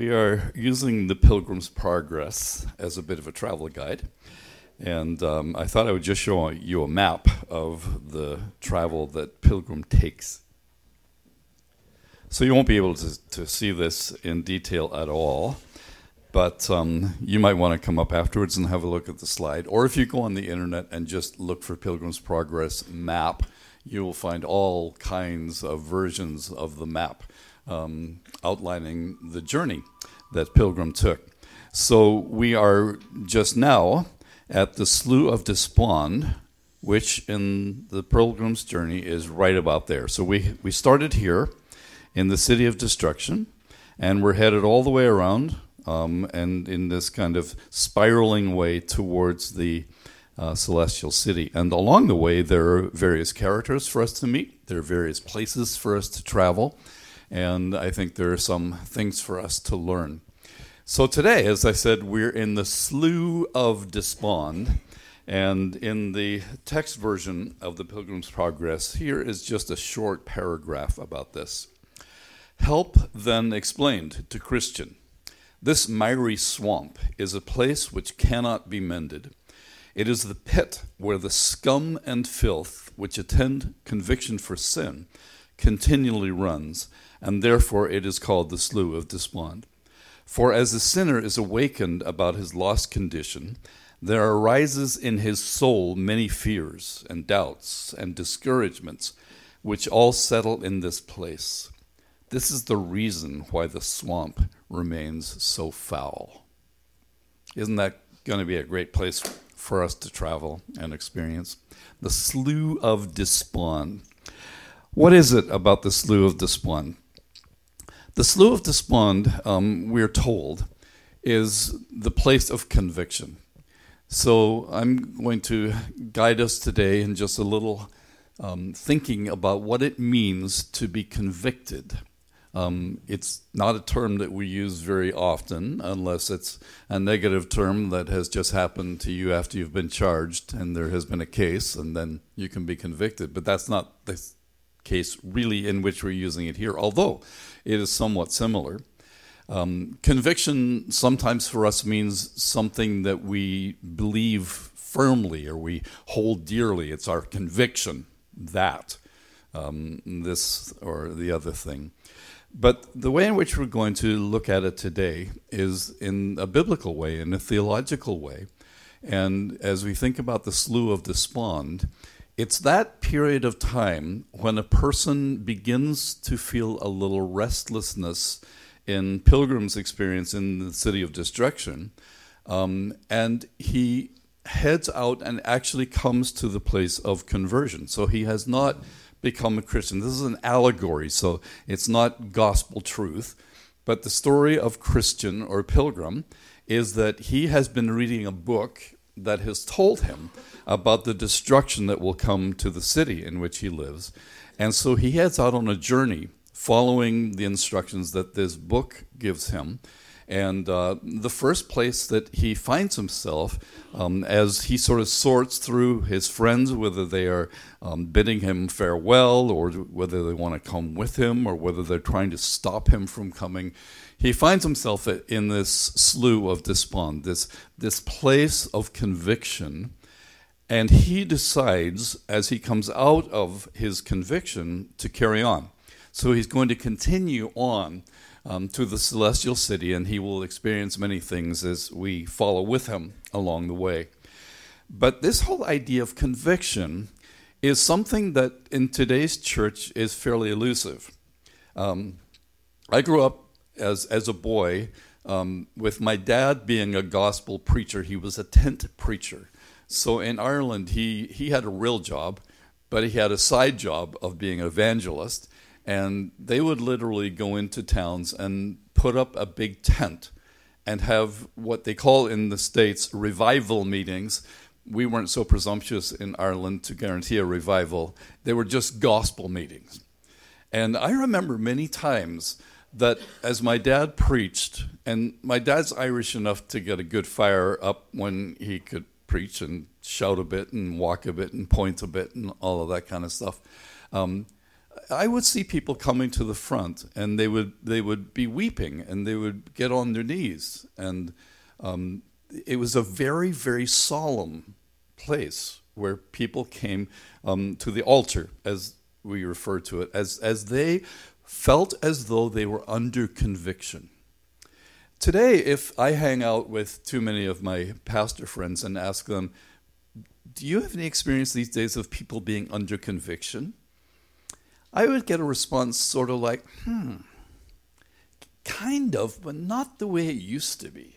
We are using the Pilgrim's Progress as a bit of a travel guide. And um, I thought I would just show you a map of the travel that Pilgrim takes. So you won't be able to, to see this in detail at all, but um, you might want to come up afterwards and have a look at the slide. Or if you go on the internet and just look for Pilgrim's Progress map, you will find all kinds of versions of the map um, outlining the journey that Pilgrim took. So we are just now at the Slough of Despond, which in the Pilgrim's journey is right about there. So we, we started here in the city of destruction, and we're headed all the way around um, and in this kind of spiraling way towards the uh, celestial city. And along the way, there are various characters for us to meet, there are various places for us to travel, and I think there are some things for us to learn. So today, as I said, we're in the Slough of Despond. And in the text version of the Pilgrim's Progress, here is just a short paragraph about this. Help then explained to Christian. This miry swamp is a place which cannot be mended. It is the pit where the scum and filth which attend conviction for sin continually runs, and therefore it is called the Slough of Despond. For as the sinner is awakened about his lost condition, there arises in his soul many fears and doubts and discouragements, which all settle in this place. This is the reason why the swamp remains so foul. Isn't that going to be a great place for us to travel and experience? The Slough of Despond. What is it about the Slough of Despond? The Slough of Despond, um, we're told, is the place of conviction. So I'm going to guide us today in just a little um, thinking about what it means to be convicted. Um, it's not a term that we use very often unless it's a negative term that has just happened to you after you've been charged and there has been a case and then you can be convicted. But that's not the case really in which we're using it here, although it is somewhat similar. Um, conviction sometimes for us means something that we believe firmly or we hold dearly. It's our conviction that um, this or the other thing. But the way in which we're going to look at it today is in a biblical way, in a theological way. And as we think about the slough of despond, it's that period of time when a person begins to feel a little restlessness in Pilgrim's experience in the city of destruction. Um, and he heads out and actually comes to the place of conversion. So he has not become a Christian. This is an allegory, so it's not gospel truth. But the story of Christian or Pilgrim is that he has been reading a book that has told him about the destruction that will come to the city in which he lives. And so he heads out on a journey following the instructions that this book gives him. And uh, the first place that he finds himself, um, as he sort of sorts through his friends, whether they are um, bidding him farewell or whether they want to come with him or whether they're trying to stop him from coming, he finds himself in this slough of despond, this, this place of conviction. And he decides, as he comes out of his conviction, to carry on. So he's going to continue on um, to the celestial city, and he will experience many things as we follow with him along the way. But this whole idea of conviction is something that in today's church is fairly elusive. Um, I grew up as, as a boy, um, with my dad being a gospel preacher, he was a tent preacher. So in Ireland, he, he had a real job, but he had a side job of being an evangelist. And they would literally go into towns and put up a big tent and have what they call in the States revival meetings. We weren't so presumptuous in Ireland to guarantee a revival, they were just gospel meetings. And I remember many times that as my dad preached, and my dad's Irish enough to get a good fire up when he could preach and shout a bit and walk a bit and point a bit and all of that kind of stuff. Um, I would see people coming to the front, and they would they would be weeping, and they would get on their knees, and um, it was a very very solemn place where people came um, to the altar, as we refer to it, as as they felt as though they were under conviction. Today, if I hang out with too many of my pastor friends and ask them, "Do you have any experience these days of people being under conviction?" I would get a response sort of like, hmm, kind of, but not the way it used to be.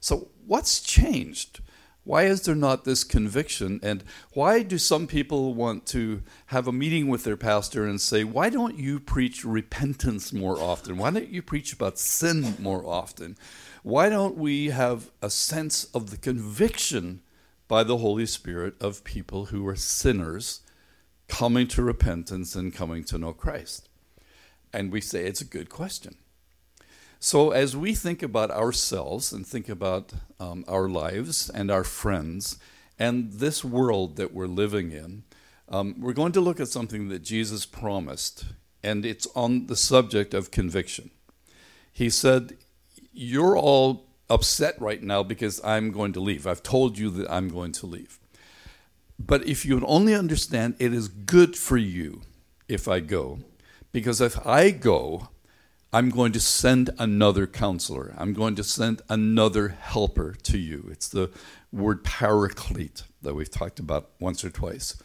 So, what's changed? Why is there not this conviction? And why do some people want to have a meeting with their pastor and say, Why don't you preach repentance more often? Why don't you preach about sin more often? Why don't we have a sense of the conviction by the Holy Spirit of people who are sinners coming to repentance and coming to know Christ? And we say it's a good question. So, as we think about ourselves and think about um, our lives and our friends and this world that we're living in, um, we're going to look at something that Jesus promised, and it's on the subject of conviction. He said, You're all upset right now because I'm going to leave. I've told you that I'm going to leave. But if you would only understand, it is good for you if I go. Because if I go, I'm going to send another counselor. I'm going to send another helper to you. It's the word paraclete that we've talked about once or twice.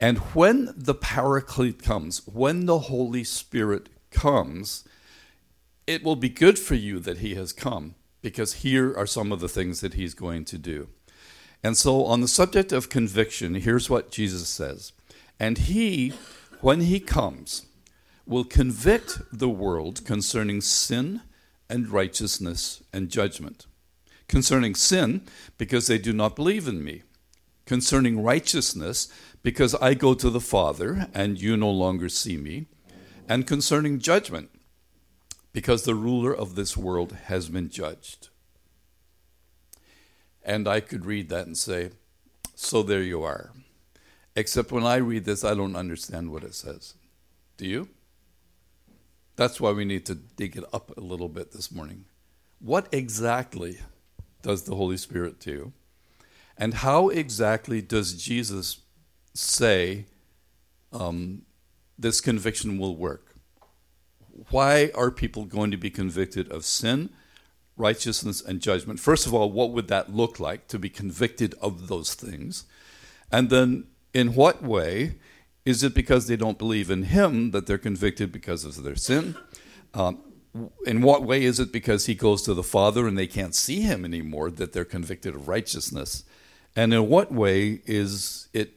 And when the paraclete comes, when the Holy Spirit comes, it will be good for you that he has come because here are some of the things that he's going to do. And so, on the subject of conviction, here's what Jesus says And he, when he comes, will convict the world concerning sin and righteousness and judgment. Concerning sin, because they do not believe in me. Concerning righteousness, because I go to the Father and you no longer see me. And concerning judgment, because the ruler of this world has been judged. And I could read that and say, So there you are. Except when I read this, I don't understand what it says. Do you? That's why we need to dig it up a little bit this morning. What exactly does the Holy Spirit do? And how exactly does Jesus say um, this conviction will work? Why are people going to be convicted of sin? Righteousness, and judgment. First of all, what would that look like to be convicted of those things? And then, in what way is it because they don't believe in Him that they're convicted because of their sin? Um, in what way is it because He goes to the Father and they can't see Him anymore that they're convicted of righteousness? And in what way is it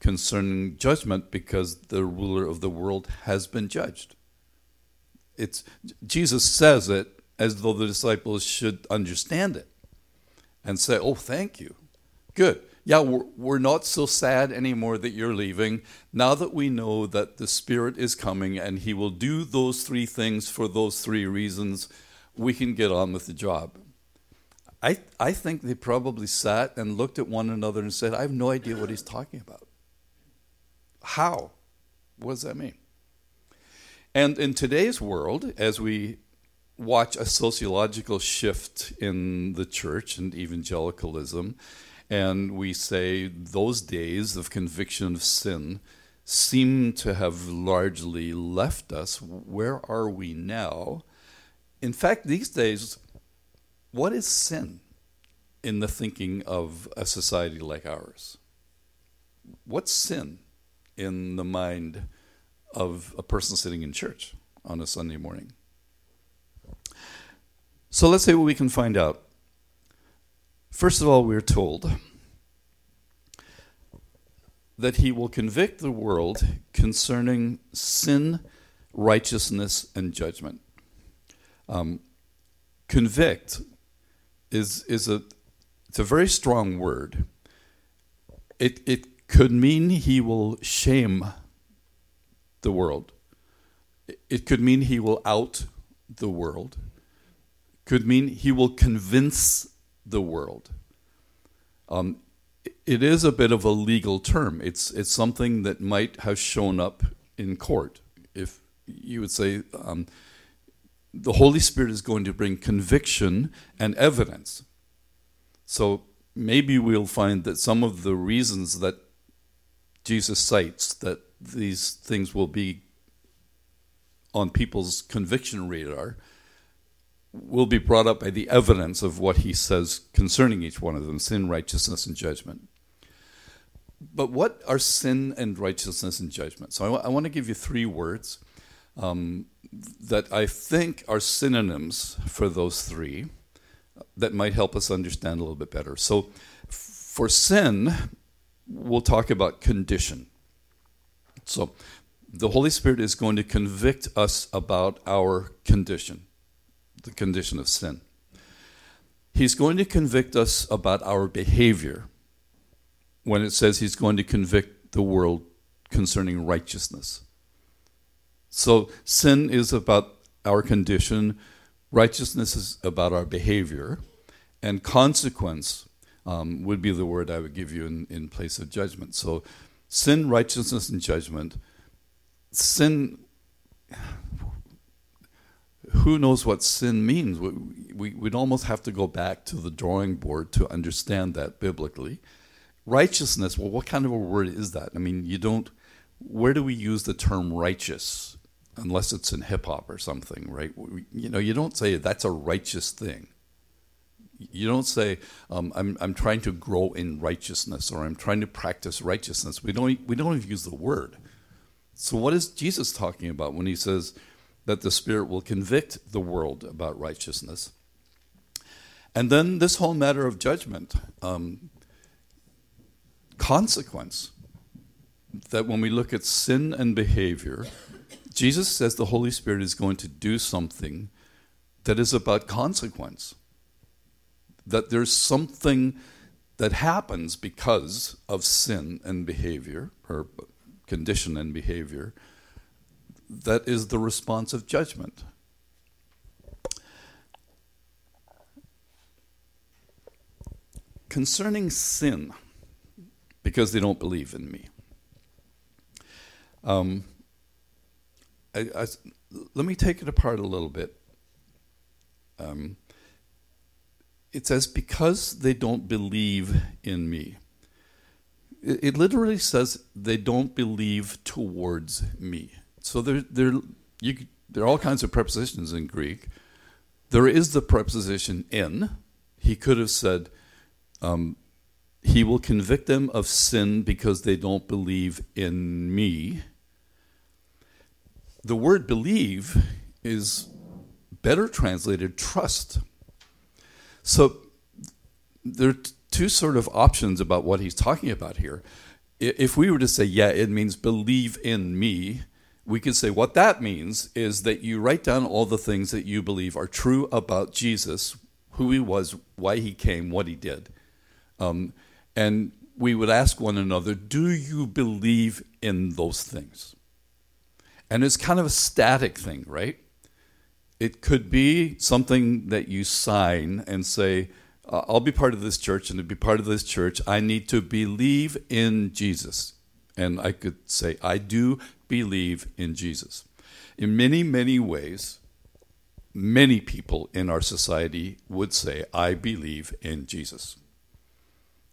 concerning judgment because the ruler of the world has been judged? It's Jesus says it as though the disciples should understand it and say, Oh, thank you. Good. Yeah, we're, we're not so sad anymore that you're leaving. Now that we know that the Spirit is coming and He will do those three things for those three reasons, we can get on with the job. I, I think they probably sat and looked at one another and said, I have no idea what he's talking about. How? What does that mean? And in today's world, as we watch a sociological shift in the church and evangelicalism, and we say those days of conviction of sin seem to have largely left us. Where are we now? In fact, these days, what is sin in the thinking of a society like ours? What's sin in the mind of a person sitting in church on a Sunday morning? So let's see what we can find out. First of all, we're told that he will convict the world concerning sin, righteousness, and judgment. Um, convict is, is a, it's a very strong word. It, it could mean he will shame the world. It could mean he will out the world could mean he will convince the world. Um, it is a bit of a legal term. It's, it's something that might have shown up in court. If you would say um, the Holy Spirit is going to bring conviction and evidence. So maybe we'll find that some of the reasons that Jesus cites that these things will be on people's conviction radar will be brought up by the evidence of what he says concerning each one of them sin, righteousness, and judgment. But what are sin and righteousness and judgment? So I, w- I want to give you three words um, that I think are synonyms for those three that might help us understand a little bit better. So for sin, we'll talk about condition. So the Holy Spirit is going to convict us about our condition, the condition of sin. He's going to convict us about our behavior when it says he's going to convict the world concerning righteousness. So sin is about our condition, righteousness is about our behavior, and consequence um, would be the word I would give you in, in place of judgment. So sin, righteousness, and judgment. Sin, who knows what sin means? We, we, would almost have to go back to the drawing board to understand that biblically. Righteousness, well, what kind of a word is that? I mean, you don't, where do we use the term righteous? Unless it's in hip hop or something, right? You know, you don't say that's a righteous thing. You don't say, um, I'm, I'm trying to grow in righteousness or I'm trying to practice righteousness. We don't, we don't even use the word. So, what is Jesus talking about when he says that the Spirit will convict the world about righteousness? And then this whole matter of judgment, um, consequence. That when we look at sin and behavior, Jesus says the Holy Spirit is going to do something that is about consequence that there's something that happens because of sin and behavior, or condition and behavior, that is the response of judgment. Concerning sin, because they don't believe in me. Um, I, I, let me take it apart a little bit. Um, it says, because they don't believe in me. It, it literally says they don't believe towards me. So there, there, you, there are all kinds of prepositions in Greek. There is the preposition in. He could have said, um, He will convict them of sin because they don't believe in me. The word believe is better translated trust. So there two sort of options about what he's talking about here. If we were to say, yeah, it means believe in me, we could say what that means is that you write down all the things that you believe are true about Jesus, who he was, why he came, what he did. Um, and we would ask one another, do you believe in those things? And it's kind of a static thing, right? It could be something that you sign and say, uh, I'll be part of this church, and to be part of this church, I need to believe in Jesus. And I could say, I do believe in Jesus. In many, many ways, many people in our society would say, I believe in Jesus,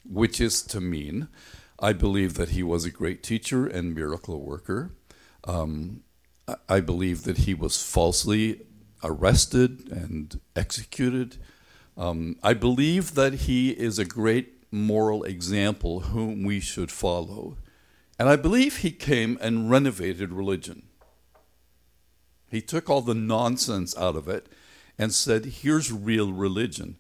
which is to mean, I believe that he was a great teacher and miracle worker. Um, I believe that he was falsely arrested and executed. Um, I believe that he is a great moral example whom we should follow. And I believe he came and renovated religion. He took all the nonsense out of it and said, here's real religion.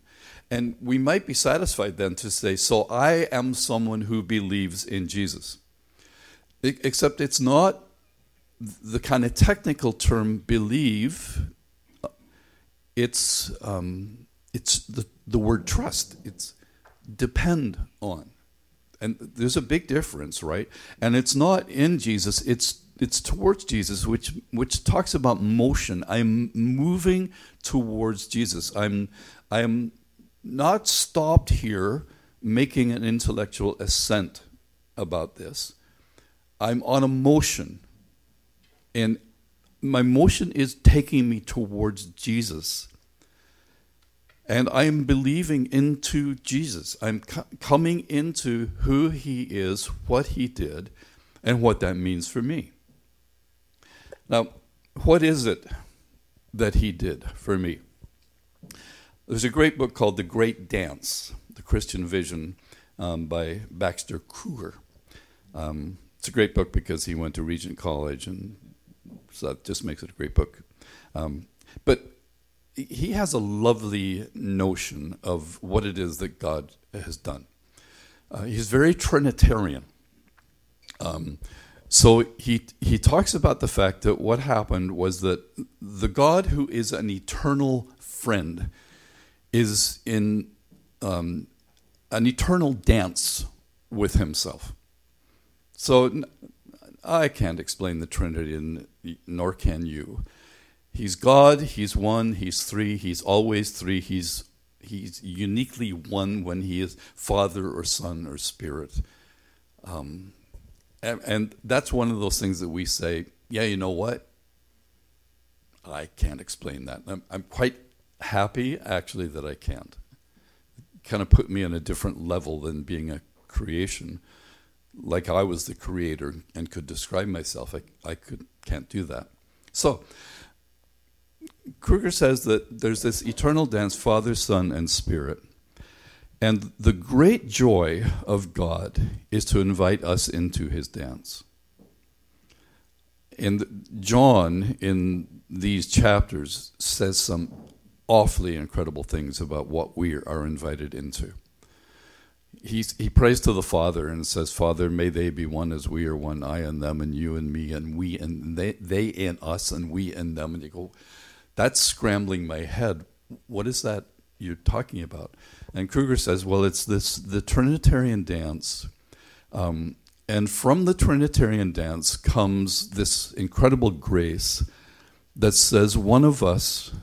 And we might be satisfied then to say, so I am someone who believes in Jesus. Except it's not the kind of technical term believe it's um, it's the, the word trust. It's depend on. And there's a big difference, right? And it's not in Jesus, it's it's towards Jesus, which which talks about motion. I'm moving towards Jesus. I'm I'm not stopped here making an intellectual assent about this. I'm on a motion and my motion is taking me towards Jesus. And I'm believing into Jesus. I'm co- coming into who he is, what he did, and what that means for me. Now, what is it that he did for me? There's a great book called The Great Dance, The Christian Vision um, by Baxter Kruger. Um, it's a great book because he went to Regent College, and so that just makes it a great book. Um, but he has a lovely notion of what it is that God has done. Uh, he's very Trinitarian. Um, so he he talks about the fact that what happened was that the God who is an eternal friend is in um, an eternal dance with himself. So I can't explain the Trinity, nor can you. He's God, He's one, He's three, He's always three, He's, he's uniquely one when He is Father or Son or Spirit. Um, and, and that's one of those things that we say, yeah, you know what? I can't explain that. I'm, I'm quite happy, actually, that I can't. kind of put me on a different level than being a creation. Like I was the creator and could describe myself, I, I could, can't do that. So, Kruger says that there's this eternal dance, Father, Son, and Spirit. And the great joy of God is to invite us into his dance. And John, in these chapters, says some awfully incredible things about what we are invited into. He's, he prays to the Father and says, Father, may they be one as we are one, I and them, and you and me, and we and they, they in us, and we and them. And you go, that's scrambling my head. What is that you're talking about? And Kruger says, well, it's this the Trinitarian dance. Um, and from the Trinitarian dance comes this incredible grace that says one of us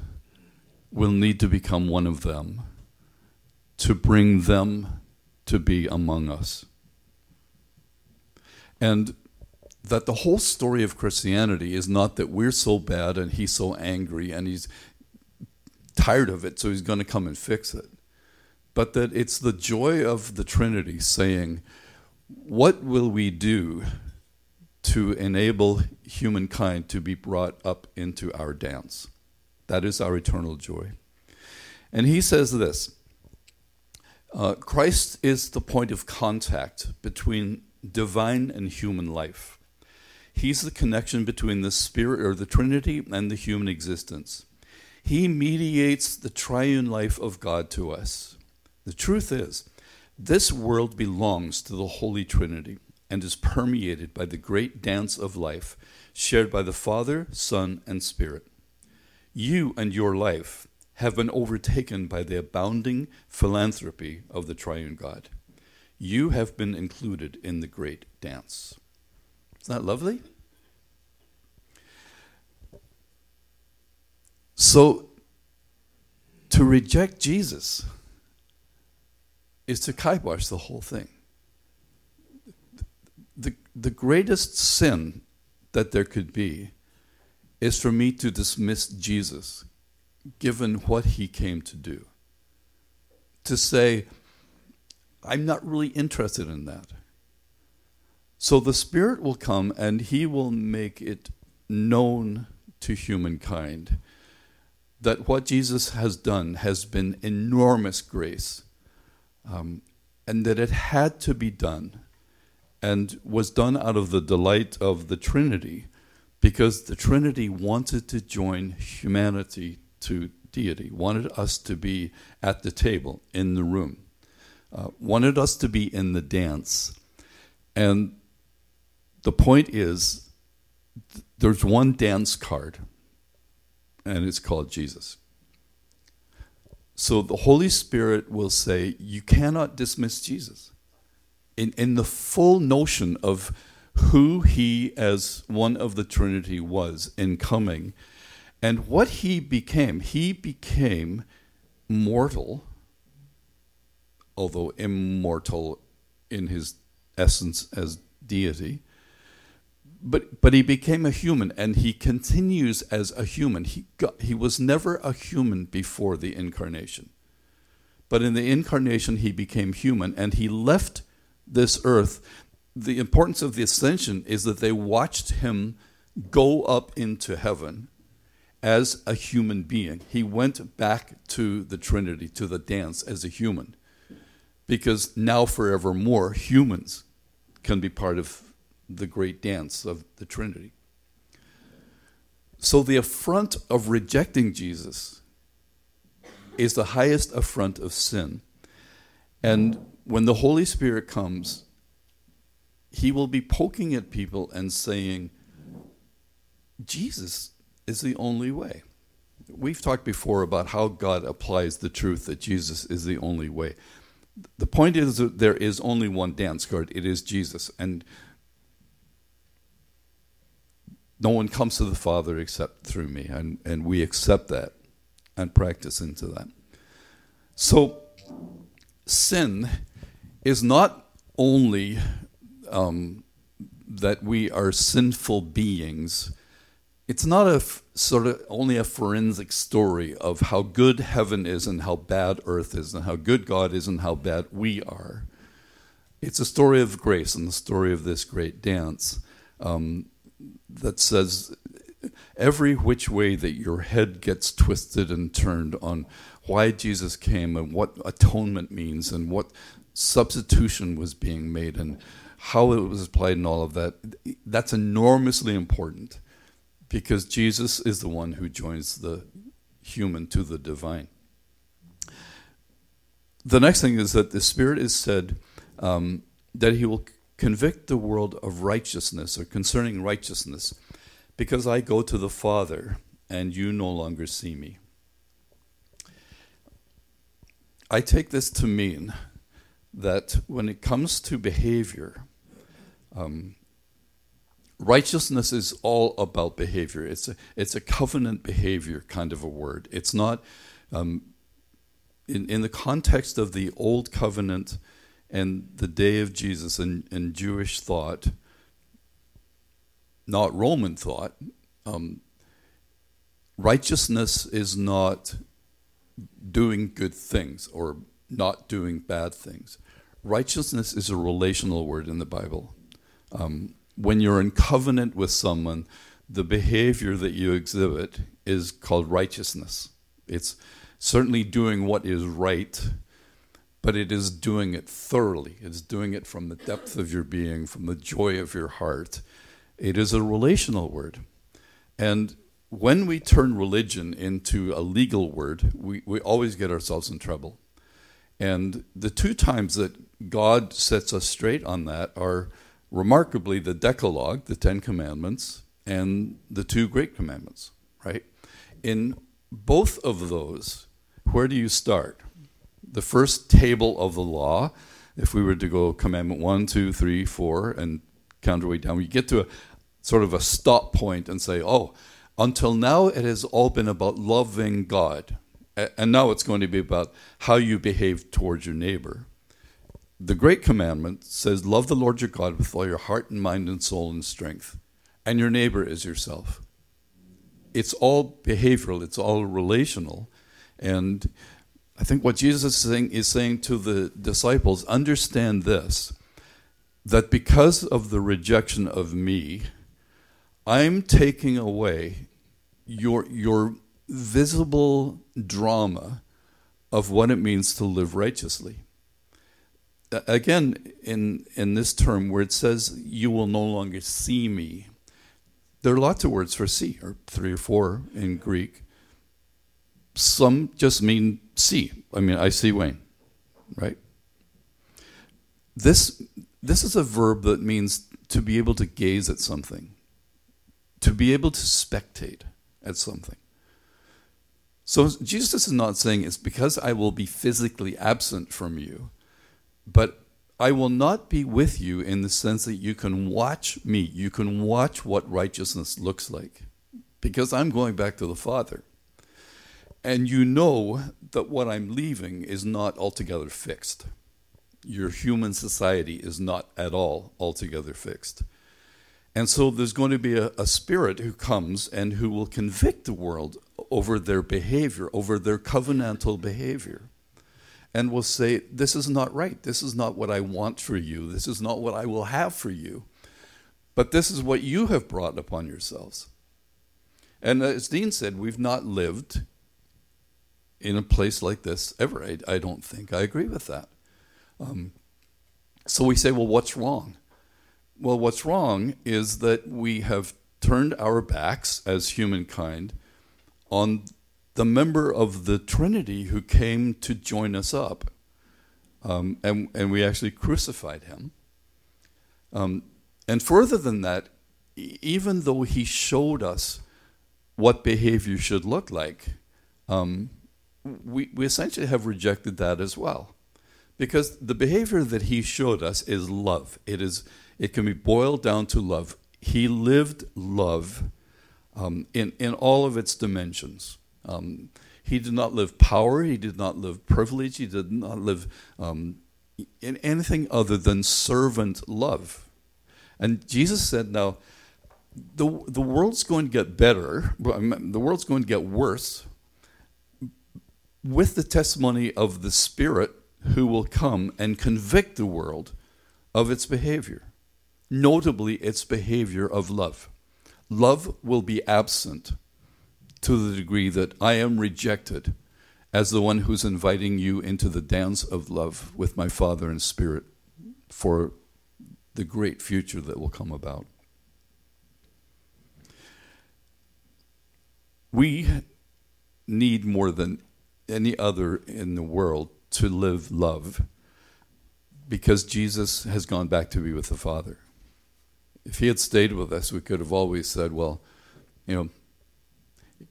will need to become one of them to bring them to be among us. And that the whole story of Christianity is not that we're so bad and he's so angry and he's tired of it, so he's going to come and fix it. But that it's the joy of the Trinity saying, What will we do to enable humankind to be brought up into our dance? That is our eternal joy. And he says this uh, Christ is the point of contact between divine and human life. He's the connection between the Spirit or the Trinity and the human existence. He mediates the triune life of God to us. The truth is, this world belongs to the Holy Trinity and is permeated by the great dance of life shared by the Father, Son, and Spirit. You and your life have been overtaken by the abounding philanthropy of the triune God. You have been included in the great dance. Isn't that lovely? So, to reject Jesus is to kibosh the whole thing. The, the greatest sin that there could be is for me to dismiss Jesus, given what he came to do. To say, I'm not really interested in that. So the Spirit will come and He will make it known to humankind that what Jesus has done has been enormous grace um, and that it had to be done and was done out of the delight of the Trinity because the Trinity wanted to join humanity to deity, wanted us to be at the table, in the room, uh, wanted us to be in the dance. And the point is, th- there's one dance card, and it's called Jesus. So the Holy Spirit will say, You cannot dismiss Jesus. In, in the full notion of who he, as one of the Trinity, was in coming and what he became. He became mortal, although immortal in his essence as deity, but but he became a human and he continues as a human. He got, he was never a human before the incarnation. But in the incarnation he became human and he left this earth. The importance of the ascension is that they watched him go up into heaven as a human being. He went back to the trinity to the dance as a human. Because now forevermore humans can be part of the great dance of the Trinity. So the affront of rejecting Jesus is the highest affront of sin. And when the Holy Spirit comes, he will be poking at people and saying, Jesus is the only way. We've talked before about how God applies the truth that Jesus is the only way. The point is that there is only one dance card, it is Jesus. And no one comes to the Father except through me. And, and we accept that and practice into that. So, sin is not only um, that we are sinful beings, it's not a f- sort of only a forensic story of how good heaven is and how bad earth is, and how good God is and how bad we are. It's a story of grace and the story of this great dance. Um, that says every which way that your head gets twisted and turned on why Jesus came and what atonement means and what substitution was being made and how it was applied and all of that, that's enormously important because Jesus is the one who joins the human to the divine. The next thing is that the Spirit is said um, that He will convict the world of righteousness or concerning righteousness, because I go to the Father and you no longer see me. I take this to mean that when it comes to behavior, um, righteousness is all about behavior. It's a, it's a covenant behavior kind of a word. It's not, um, in, in the context of the old covenant, and the day of Jesus and, and Jewish thought, not Roman thought, um, righteousness is not doing good things or not doing bad things. Righteousness is a relational word in the Bible. Um, when you're in covenant with someone, the behavior that you exhibit is called righteousness. It's certainly doing what is right but it is doing it thoroughly. It's doing it from the depth of your being, from the joy of your heart. It is a relational word. And when we turn religion into a legal word, we, we always get ourselves in trouble. And the two times that God sets us straight on that are remarkably the Decalogue, the Ten Commandments, and the two Great Commandments, right? In both of those, where do you start? The first table of the law, if we were to go commandment one, two, three, four, and count our way down, we get to a sort of a stop point and say, oh, until now it has all been about loving God. And now it's going to be about how you behave towards your neighbor. The great commandment says, Love the Lord your God with all your heart and mind and soul and strength, and your neighbor is yourself. It's all behavioral, it's all relational. And I think what Jesus is saying, is saying to the disciples understand this that because of the rejection of me, I'm taking away your, your visible drama of what it means to live righteously. Again, in, in this term where it says, you will no longer see me, there are lots of words for see, or three or four in Greek. Some just mean see. I mean, I see Wayne, right? This, this is a verb that means to be able to gaze at something, to be able to spectate at something. So Jesus is not saying it's because I will be physically absent from you, but I will not be with you in the sense that you can watch me, you can watch what righteousness looks like, because I'm going back to the Father and you know that what I'm leaving is not altogether fixed. Your human society is not at all altogether fixed. And so there's going to be a, a, spirit who comes and who will convict the world over their behavior, over their covenantal behavior. And will say, This is not right. This is not what I want for you. This is not what I will have for you. But this is what you have brought upon yourselves. And as Dean said, we've not lived in a place like this ever. I, I don't think. I agree with that. Um, so we say, well, what's wrong? Well, what's wrong is that we have turned our backs as humankind on the member of the Trinity who came to join us up. Um, and, and we actually crucified him. Um, and further than that, even though he showed us what behavior should look like, um, we, we essentially have rejected that as well. Because the behavior that he showed us is love. It, is, it can be boiled down to love. He lived love um, in, in all of its dimensions. Um, he did not live power, he did not live privilege, he did not live um, in anything other than servant love. And Jesus said, Now, the, the world's going to get better, the world's going to get worse with the testimony of the Spirit who will come and convict the world of its behavior, notably its behavior of love. Love will be absent to the degree that I am rejected as the one who's inviting you into the dance of love with my Father and Spirit for the great future that will come about. We need more than any other in the world to live love because Jesus has gone back to be with the Father. If he had stayed with us, we could have always said, well, you know,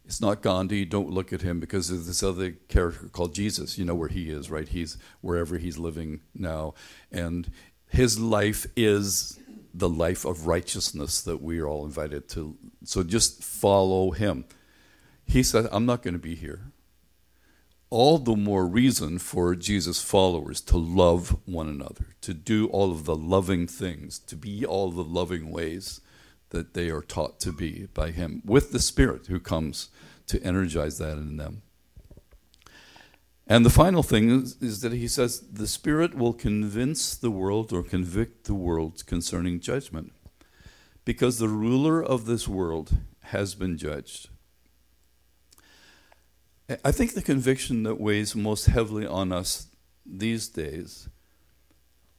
it's not Gandhi, don't look at him because there's this other character called Jesus, you know where he is, right? He's wherever he's living now. And his life is the life of righteousness that we are all invited to. So just follow him. He said, I'm not going to be here all the more reason for Jesus' followers to love one another, to do all of the loving things, to be all the loving ways that they are taught to be by Him, with the Spirit who comes to energize that in them. And the final thing is, is, that he says the Spirit will convince the world or convict the world concerning judgment. Because the ruler of this world has been judged. I think the conviction that weighs most heavily on us these days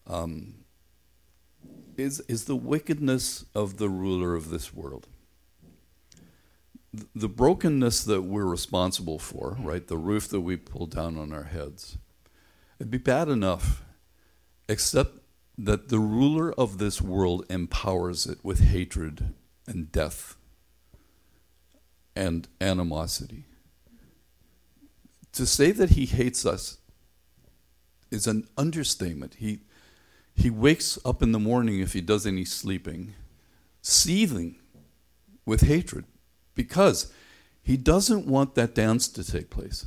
um, is, is the wickedness of the ruler of this world. The brokenness that we're responsible for, right, the roof that we pull down on our heads, it'd be bad enough, except that the ruler of this world empowers it with hatred and death and animosity to say that he hates us is an understatement. He, he wakes up in the morning, if he does any sleeping, seething with hatred because he doesn't want that dance to take place.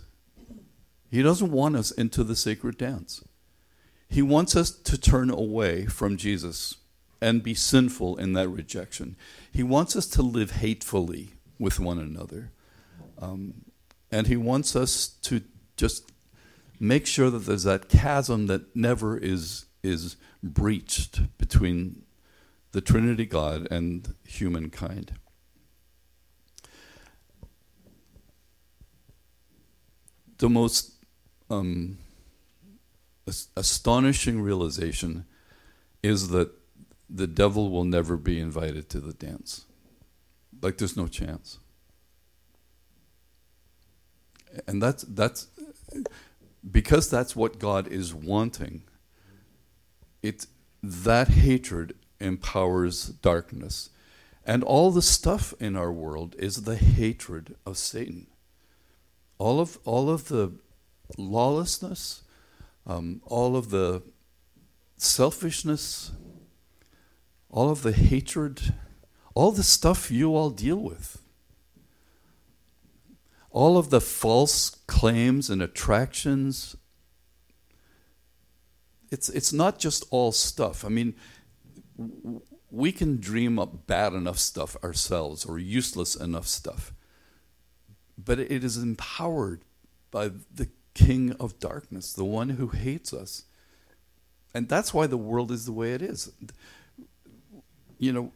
He doesn't want us into the sacred dance. He wants us to turn away from Jesus and be sinful in that rejection. He wants us to live hatefully with one another. Um, and He wants us to just make sure that there's that chasm that never is, is breached between the Trinity God and humankind. The most um, astonishing realization is that the devil will never be invited to the dance. Like there's no chance and that's that's because that's what God is wanting. It that hatred empowers darkness. And all the stuff in our world is the hatred of Satan. All of all of the lawlessness, um, all of the selfishness, all of the hatred, all the stuff you all deal with all of the false claims and attractions it's it's not just all stuff i mean we can dream up bad enough stuff ourselves or useless enough stuff. But it is empowered by the king of darkness, the one who hates us. And that's why the world is the way it is. You know,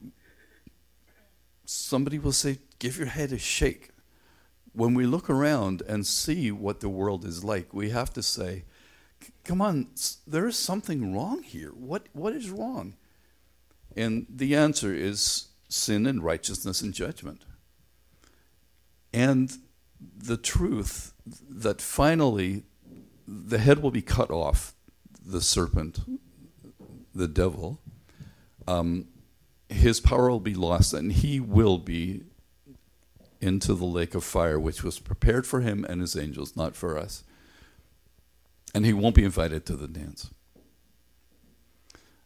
somebody will say, give your head a shake. When we look around and see what the world is like, we have to say, come on, there is something wrong here. What, what is wrong? And the answer is sin and righteousness and judgment. And the truth that finally the head will be cut off, the serpent, the devil, um, his power will be lost, and he will be into the lake of fire, which was prepared for him and his angels, not for us. And he won't be invited to the dance.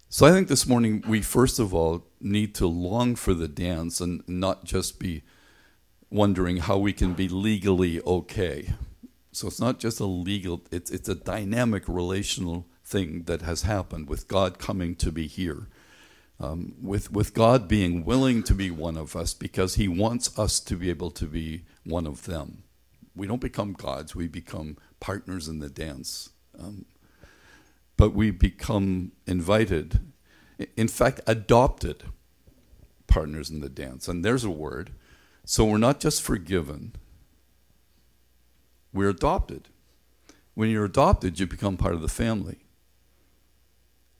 So I think this morning we first of all need to long for the dance and not just be wondering how we can be legally okay. So it's not just a legal, it's, it's a dynamic relational thing that has happened with God coming to be here. Um, with, with God being willing to be one of us because he wants us to be able to be one of them. We don't become gods, we become partners in the dance. Um, but we become invited, in fact, adopted partners in the dance. And there's a word so we're not just forgiven, we're adopted. When you're adopted, you become part of the family.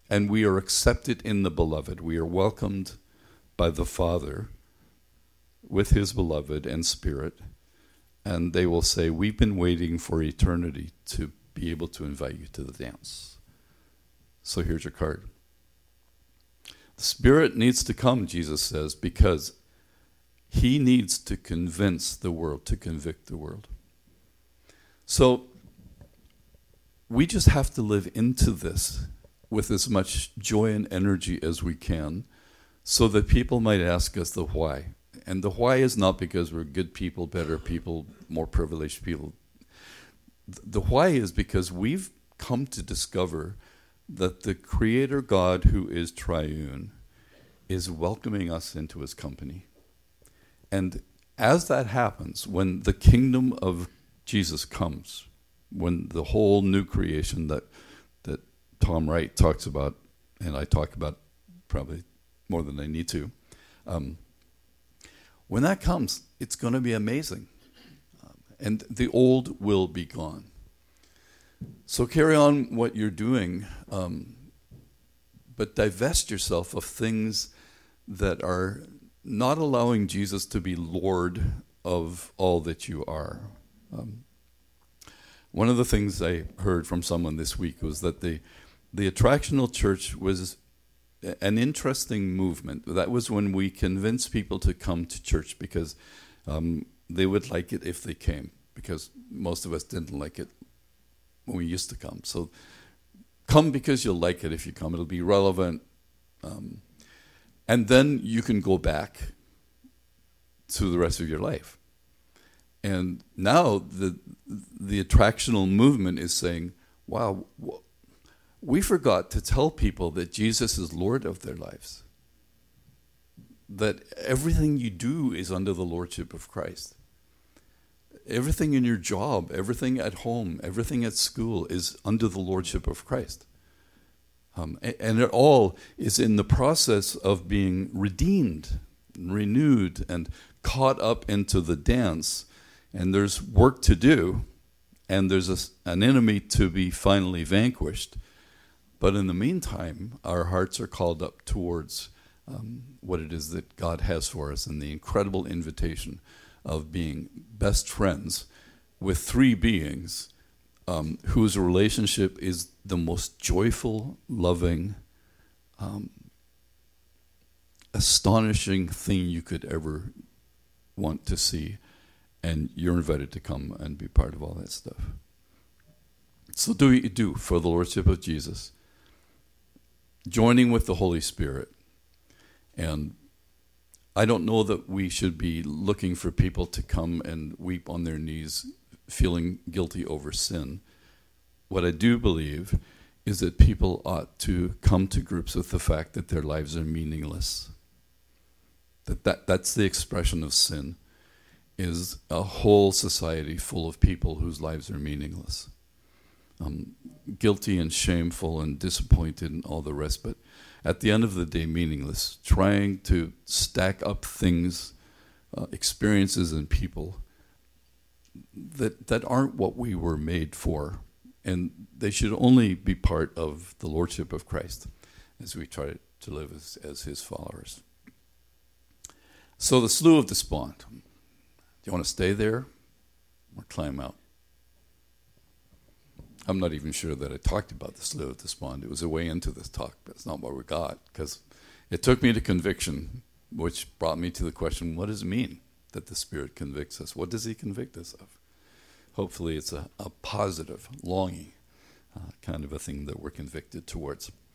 And we are accepted in the beloved. We are welcomed by the Father with his beloved and spirit. And they will say, We've been waiting for eternity to be able to invite you to the dance. So here's your card. The Spirit needs to come, Jesus says, because he needs to convince the world, to convict the world. So we just have to live into this with as much joy and energy as we can so that people might ask us the why. And the why is not because we're good people, better people, more privileged people. The why is because we've come to discover that the Creator God, who is triune, is welcoming us into his company. And as that happens, when the kingdom of Jesus comes, when the whole new creation that Tom Wright talks about, and I talk about probably more than I need to, um, when that comes, it's going to be amazing, um, and the old will be gone. So carry on what you're doing, um, but divest yourself of things that are not allowing Jesus to be Lord of all that you are. Um, one of the things I heard from someone this week was that the the attractional church was an interesting movement. That was when we convinced people to come to church because um, they would like it if they came, because most of us didn't like it when we used to come. So come because you'll like it if you come. It'll be relevant. Um, and then you can go back to the rest of your life. And now the the attractional movement is saying, "Wow, we forgot to tell people that Jesus is Lord of their lives. That everything you do is under the lordship of Christ. Everything in your job, everything at home, everything at school is under the lordship of Christ. Um, and it all is in the process of being redeemed, renewed, and caught up into the dance. And there's work to do, and there's a, an enemy to be finally vanquished. But in the meantime, our hearts are called up towards um, what it is that God has for us and the incredible invitation of being best friends with three beings um, whose relationship is the most joyful, loving, um, astonishing thing you could ever want to see. And you're invited to come and be part of all that stuff. So, do what you do for the Lordship of Jesus, joining with the Holy Spirit. And I don't know that we should be looking for people to come and weep on their knees feeling guilty over sin. What I do believe is that people ought to come to grips with the fact that their lives are meaningless that, that that's the expression of sin is a whole society full of people whose lives are meaningless um, guilty and shameful and disappointed and all the rest but at the end of the day meaningless trying to stack up things uh, experiences and people that that aren't what we were made for and they should only be part of the lordship of Christ as we try to live as, as his followers so the Slough of Despond. Do you want to stay there or climb out? I'm not even sure that I talked about the Slough of Despond. It was a way into this talk, but it's not what we got because it took me to conviction, which brought me to the question: What does it mean that the Spirit convicts us? What does He convict us of? Hopefully, it's a, a positive longing, uh, kind of a thing that we're convicted towards.